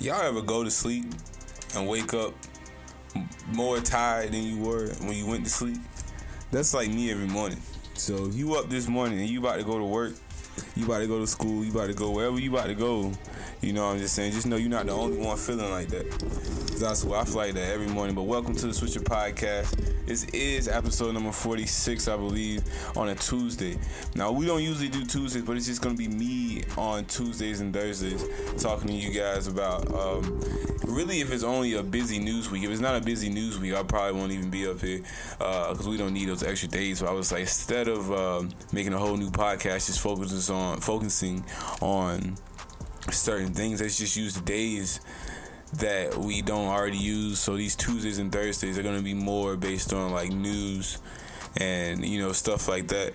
Y'all ever go to sleep and wake up more tired than you were when you went to sleep? That's like me every morning. So if you up this morning and you about to go to work, you about to go to school, you about to go wherever you about to go, you know what I'm just saying? Just know you're not the only one feeling like that. That's why I feel like that every morning. But welcome to the Swisher Podcast. This is episode number 46, I believe, on a Tuesday. Now, we don't usually do Tuesdays, but it's just going to be me on Tuesdays and Thursdays talking to you guys about um, really if it's only a busy news week. If it's not a busy news week, I probably won't even be up here because uh, we don't need those extra days. So I was like, instead of uh, making a whole new podcast, just focuses on focusing on certain things. Let's just use the days that we don't already use. So these Tuesdays and Thursdays are gonna be more based on like news and you know stuff like that.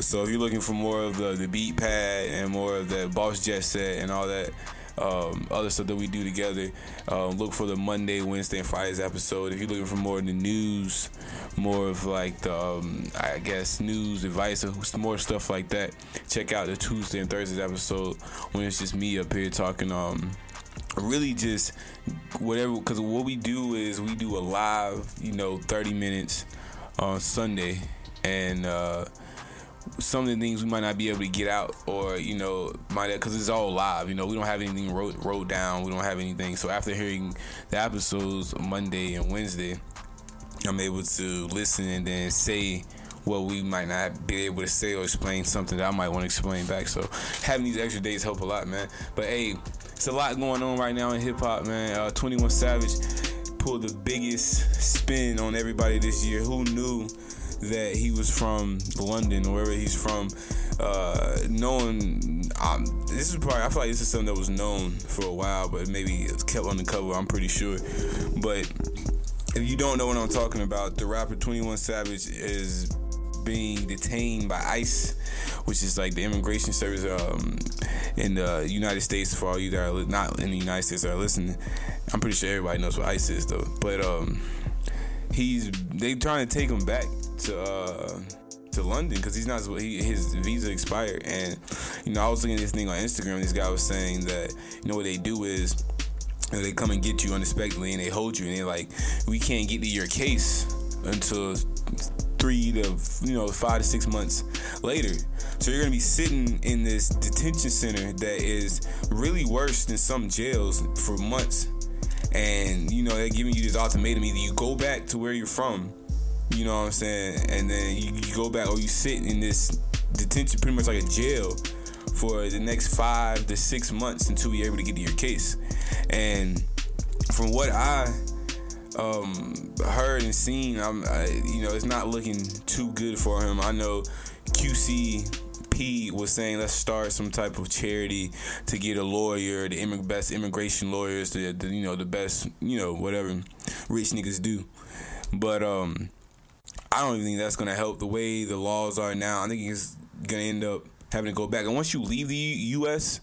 So if you're looking for more of the the beat pad and more of the boss jet set and all that. Um, other stuff that we do together. Um, look for the Monday, Wednesday, and Fridays episode. If you're looking for more of the news, more of like the, um, I guess, news, advice, more stuff like that, check out the Tuesday and Thursdays episode when it's just me up here talking. Um, really just whatever because what we do is we do a live you know 30 minutes on sunday and uh some of the things we might not be able to get out or you know might because it's all live you know we don't have anything wrote, wrote down we don't have anything. So after hearing the episodes monday and wednesday i'm able to listen and then say what we might not be able to say or explain something that i might want to explain back. So having these extra days help a lot man. But hey it's a lot going on right now in hip hop, man. Uh, 21 Savage pulled the biggest spin on everybody this year. Who knew that he was from London or wherever he's from? Uh, knowing um, this is probably I feel like this is something that was known for a while, but maybe it's kept undercover. I'm pretty sure. But if you don't know what I'm talking about, the rapper 21 Savage is being detained by ICE, which is like the immigration service um, in the United States. For all you that are not in the United States that are listening, I'm pretty sure everybody knows what ICE is though. But um, he's they trying to take him back to. Uh, to London because he's not he, his visa expired and you know I was looking at this thing on Instagram this guy was saying that you know what they do is they come and get you unexpectedly and they hold you and they're like we can't get to your case until three to you know five to six months later. So you're gonna be sitting in this detention center that is really worse than some jails for months, and you know they're giving you this ultimatum: either you go back to where you're from, you know what I'm saying, and then you, you go back, or you sit in this detention, pretty much like a jail, for the next five to six months until you're able to get to your case. And from what I um, heard and seen, I'm, I, you know, it's not looking too good for him. I know QC QCP was saying let's start some type of charity to get a lawyer, the best immigration lawyers, the, the, you know the best you know whatever rich niggas do. But um, I don't even think that's gonna help the way the laws are now. I think it's gonna end up having to go back. And once you leave the U.S.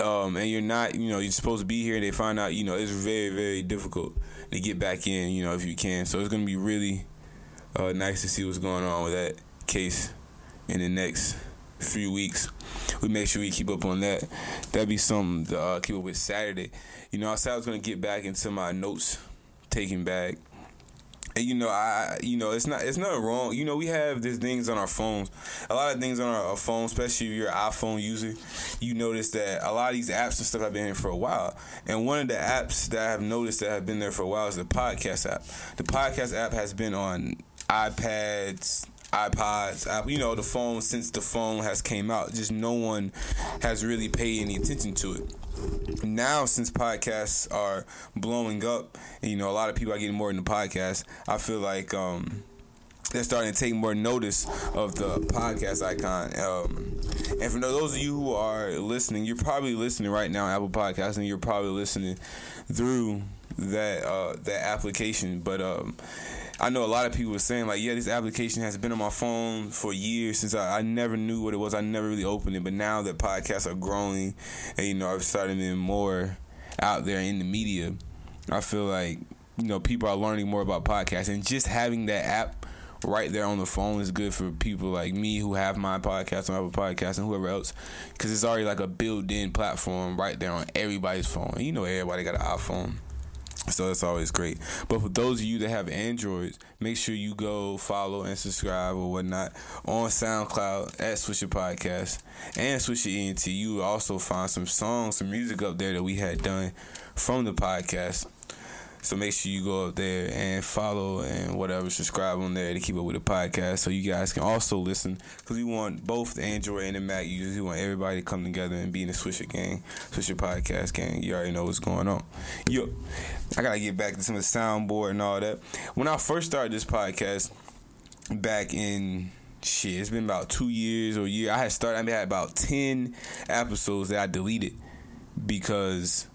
Um, and you're not, you know, you're supposed to be here. And they find out, you know, it's very, very difficult to get back in, you know, if you can. So it's gonna be really uh, nice to see what's going on with that case in the next few weeks. We make sure we keep up on that. That'd be something to uh, keep up with Saturday. You know, I said I was gonna get back into my notes taking back you know, I you know, it's not it's nothing wrong. You know, we have these things on our phones. A lot of things on our, phone, especially if you're an iPhone user, you notice that a lot of these apps and stuff have been here for a while. And one of the apps that I have noticed that have been there for a while is the podcast app. The podcast app has been on iPads, iPods, you know, the phone since the phone has came out. Just no one has really paid any attention to it now since podcasts are blowing up and you know a lot of people are getting more into podcasts i feel like um, they're starting to take more notice of the podcast icon um, and for those of you who are listening you're probably listening right now apple podcasts and you're probably listening through that uh, that application but um, I know a lot of people are saying like, yeah, this application has been on my phone for years since I, I never knew what it was. I never really opened it, but now that podcasts are growing, and you know, I've started being more out there in the media. I feel like you know people are learning more about podcasts, and just having that app right there on the phone is good for people like me who have my podcast and have a podcast and whoever else because it's already like a built-in platform right there on everybody's phone. You know, everybody got an iPhone. So that's always great. But for those of you that have Androids, make sure you go follow and subscribe or whatnot on SoundCloud at Swisher Podcast and Swisher ENT. You will also find some songs, some music up there that we had done from the podcast. So make sure you go up there and follow and whatever, subscribe on there to keep up with the podcast. So you guys can also listen because we want both the Android and the Mac users. We want everybody to come together and be in the Swisher gang, Swisher podcast gang. You already know what's going on. Yo, I gotta get back to some of the soundboard and all that. When I first started this podcast back in shit, it's been about two years or year. I had started. I mean, I had about ten episodes that I deleted because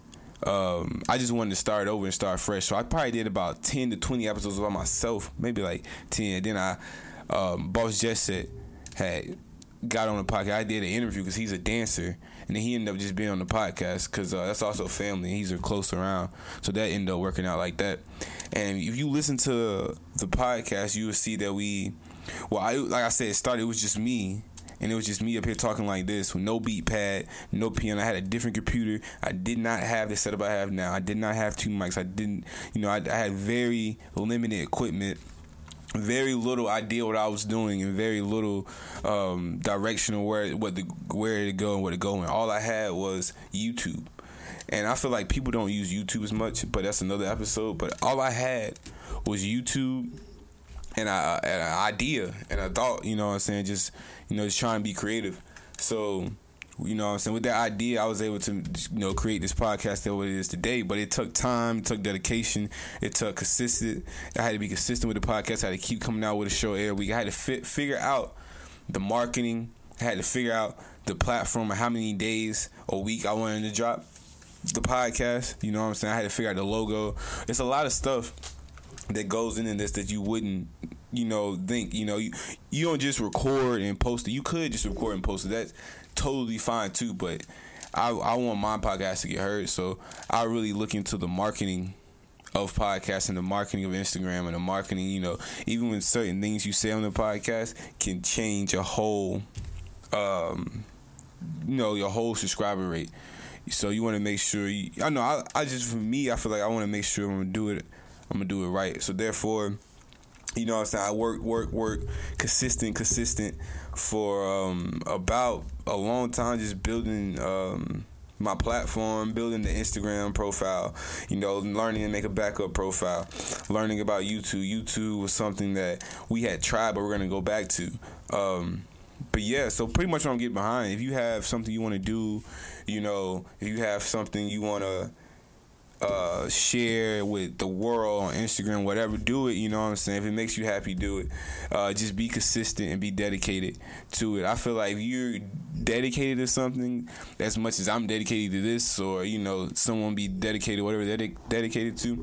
um, I just wanted to start over and start fresh. So I probably did about ten to twenty episodes by myself, maybe like ten. Then I, um, Boss Jesset had got on the podcast. I did an interview because he's a dancer, and then he ended up just being on the podcast because uh, that's also family. He's a close around, so that ended up working out like that. And if you listen to the podcast, you will see that we, well, I like I said, it started. It was just me and it was just me up here talking like this with no beat pad, no piano. I had a different computer. I did not have the setup I have now. I did not have two mics. I didn't, you know, I, I had very limited equipment very little idea what I was doing and very little um, direction of where what the where to go and where to go. And all I had was YouTube. And I feel like people don't use YouTube as much, but that's another episode. But all I had was YouTube and, and an idea and a thought. You know what I'm saying? Just you know, just trying to be creative. So, you know what I'm saying? With that idea, I was able to, you know, create this podcast that what it is today. But it took time, it took dedication, it took consistent. I had to be consistent with the podcast. I had to keep coming out with a show every week. I had to figure out the marketing. I had to figure out the platform and how many days a week I wanted to drop the podcast. You know what I'm saying? I had to figure out the logo. It's a lot of stuff that goes into this that you wouldn't you know, think, you know, you, you don't just record and post it. You could just record and post it. That's totally fine too, but I, I want my podcast to get heard. So I really look into the marketing of podcasts and the marketing of Instagram and the marketing, you know, even when certain things you say on the podcast can change a whole, um, you know, your whole subscriber rate. So you want to make sure you, I know, I, I just, for me, I feel like I want to make sure I'm to do it, I'm to do it right. So therefore, you know what I'm saying? I work, work, work, consistent, consistent for um, about a long time, just building um, my platform, building the Instagram profile, you know, learning to make a backup profile, learning about YouTube. YouTube was something that we had tried, but we're to go back to. Um, but yeah, so pretty much what I'm getting behind. If you have something you want to do, you know, if you have something you want to uh, share with the world on Instagram, whatever, do it. You know what I'm saying? If it makes you happy, do it. Uh, just be consistent and be dedicated to it. I feel like you're dedicated to something as much as I'm dedicated to this, or you know, someone be dedicated, whatever they're dedicated to,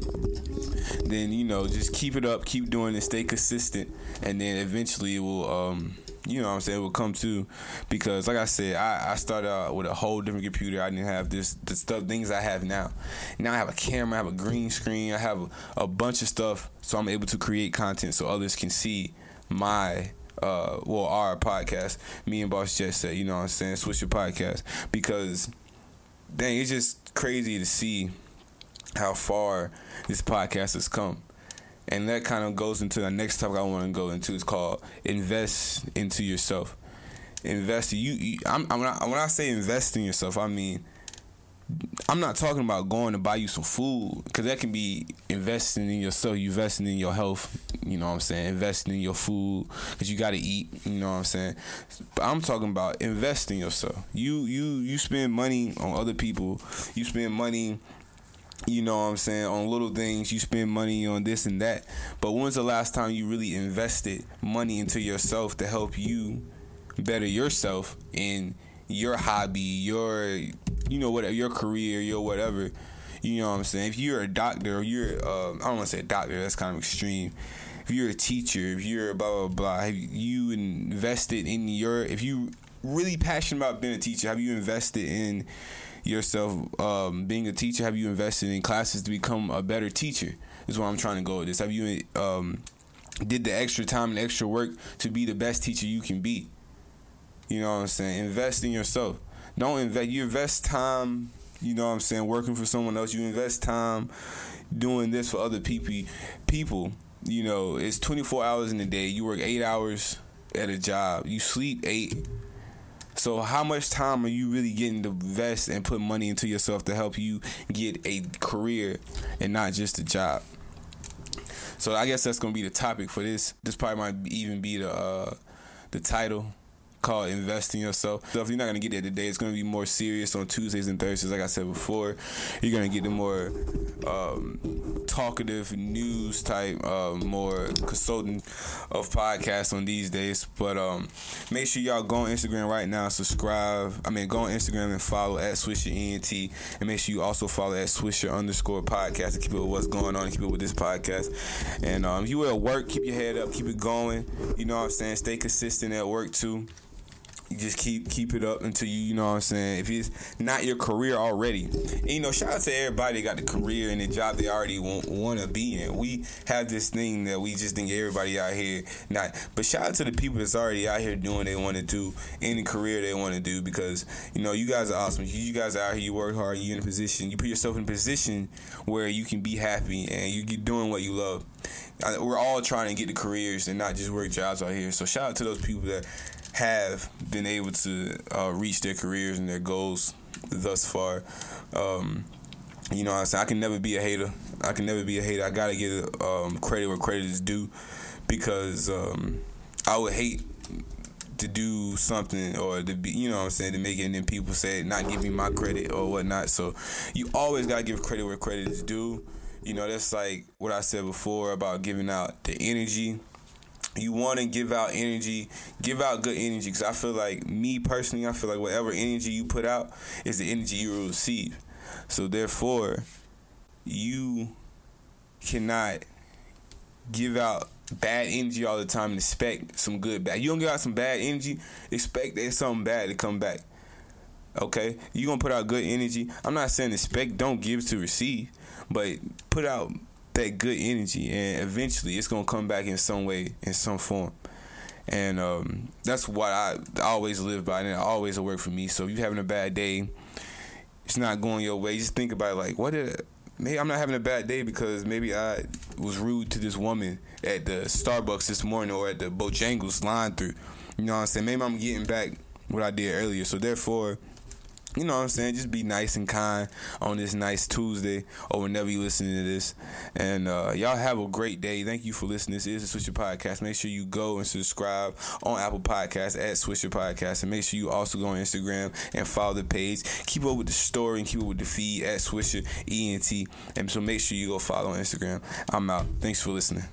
then you know, just keep it up, keep doing it, stay consistent, and then eventually it will. Um, you know what I'm saying, it will come to because like I said, I, I started out with a whole different computer. I didn't have this the stuff things I have now. Now I have a camera, I have a green screen, I have a, a bunch of stuff so I'm able to create content so others can see my uh well our podcast, me and Boss Jet said, you know what I'm saying, Swisher podcast because dang, it's just crazy to see how far this podcast has come and that kind of goes into the next topic I want to go into. It's called invest into yourself. Invest you. you I'm, I'm not, when I say invest in yourself, I mean I'm not talking about going to buy you some food because that can be investing in yourself. You investing in your health. You know what I'm saying? Investing in your food because you got to eat. You know what I'm saying? But I'm talking about investing yourself. You you you spend money on other people. You spend money you know what I'm saying, on little things, you spend money on this and that. But when's the last time you really invested money into yourself to help you better yourself in your hobby, your you know whatever your career, your whatever. You know what I'm saying? If you're a doctor or you're uh, I don't want to say doctor, that's kind of extreme. If you're a teacher, if you're blah blah blah, have you invested in your if you really passionate about being a teacher, have you invested in yourself um, being a teacher? Have you invested in classes to become a better teacher? Is what I'm trying to go with this. Have you um, did the extra time and extra work to be the best teacher you can be. You know what I'm saying? Invest in yourself. Don't invest. You invest time. You know what I'm saying? Working for someone else. You invest time doing this for other people. People. You know, it's 24 hours in a day. You work eight hours at a job. You sleep eight. So how much time are you really getting to invest and put money into yourself to help you get a career and not just a job? So I guess that's gonna be the topic for this. This probably might even be the uh, the title called investing Yourself. So if you're not gonna get there today, it's gonna be more serious on Tuesdays and Thursdays, like I said before. You're gonna get the more um, talkative news type, uh, more consulting of podcasts on these days. But um, make sure y'all go on Instagram right now, subscribe. I mean, go on Instagram and follow at Swisher ENT, and make sure you also follow at Swisher underscore podcast to keep up with what's going on keep up with this podcast. And um, you at work, keep your head up, keep it going. You know what I'm saying? Stay consistent at work too you just keep keep it up until you you know what I'm saying. If it's not your career already, and, you know, shout out to everybody that got the career and the job they already want, want to be in. We have this thing that we just think everybody out here not, but shout out to the people that's already out here doing they want to do any career they want to do because you know you guys are awesome. You guys are out here, you work hard, you in a position, you put yourself in a position where you can be happy and you get doing what you love. We're all trying to get the careers and not just work jobs out here. So shout out to those people that have been able to uh, reach their careers and their goals thus far. Um, you know, I'm saying I can never be a hater. I can never be a hater. I gotta give um, credit where credit is due, because um, I would hate to do something or to be, you know what I'm saying, to make it and then people say not give me my credit or whatnot. So you always gotta give credit where credit is due. You know, that's like what I said before about giving out the energy you want to give out energy, give out good energy. Because I feel like me personally, I feel like whatever energy you put out is the energy you will receive. So therefore, you cannot give out bad energy all the time and expect some good back. You don't give out some bad energy, expect there's something bad to come back. Okay, you gonna put out good energy. I'm not saying expect, don't give to receive, but put out that good energy, and eventually it's gonna come back in some way, in some form. And um, that's what I always live by, and it always will work for me. So if you're having a bad day, it's not going your way. Just think about it, like, what did maybe I'm not having a bad day because maybe I was rude to this woman at the Starbucks this morning or at the Bojangles line through. You know what I'm saying? Maybe I'm getting back what I did earlier. So therefore you know what I'm saying? Just be nice and kind on this nice Tuesday or whenever you listening to this. And uh, y'all have a great day. Thank you for listening. This is the Swisher Podcast. Make sure you go and subscribe on Apple Podcasts at Swisher Podcast. And make sure you also go on Instagram and follow the page. Keep up with the story and keep up with the feed at Swisher ENT. And so make sure you go follow on Instagram. I'm out. Thanks for listening.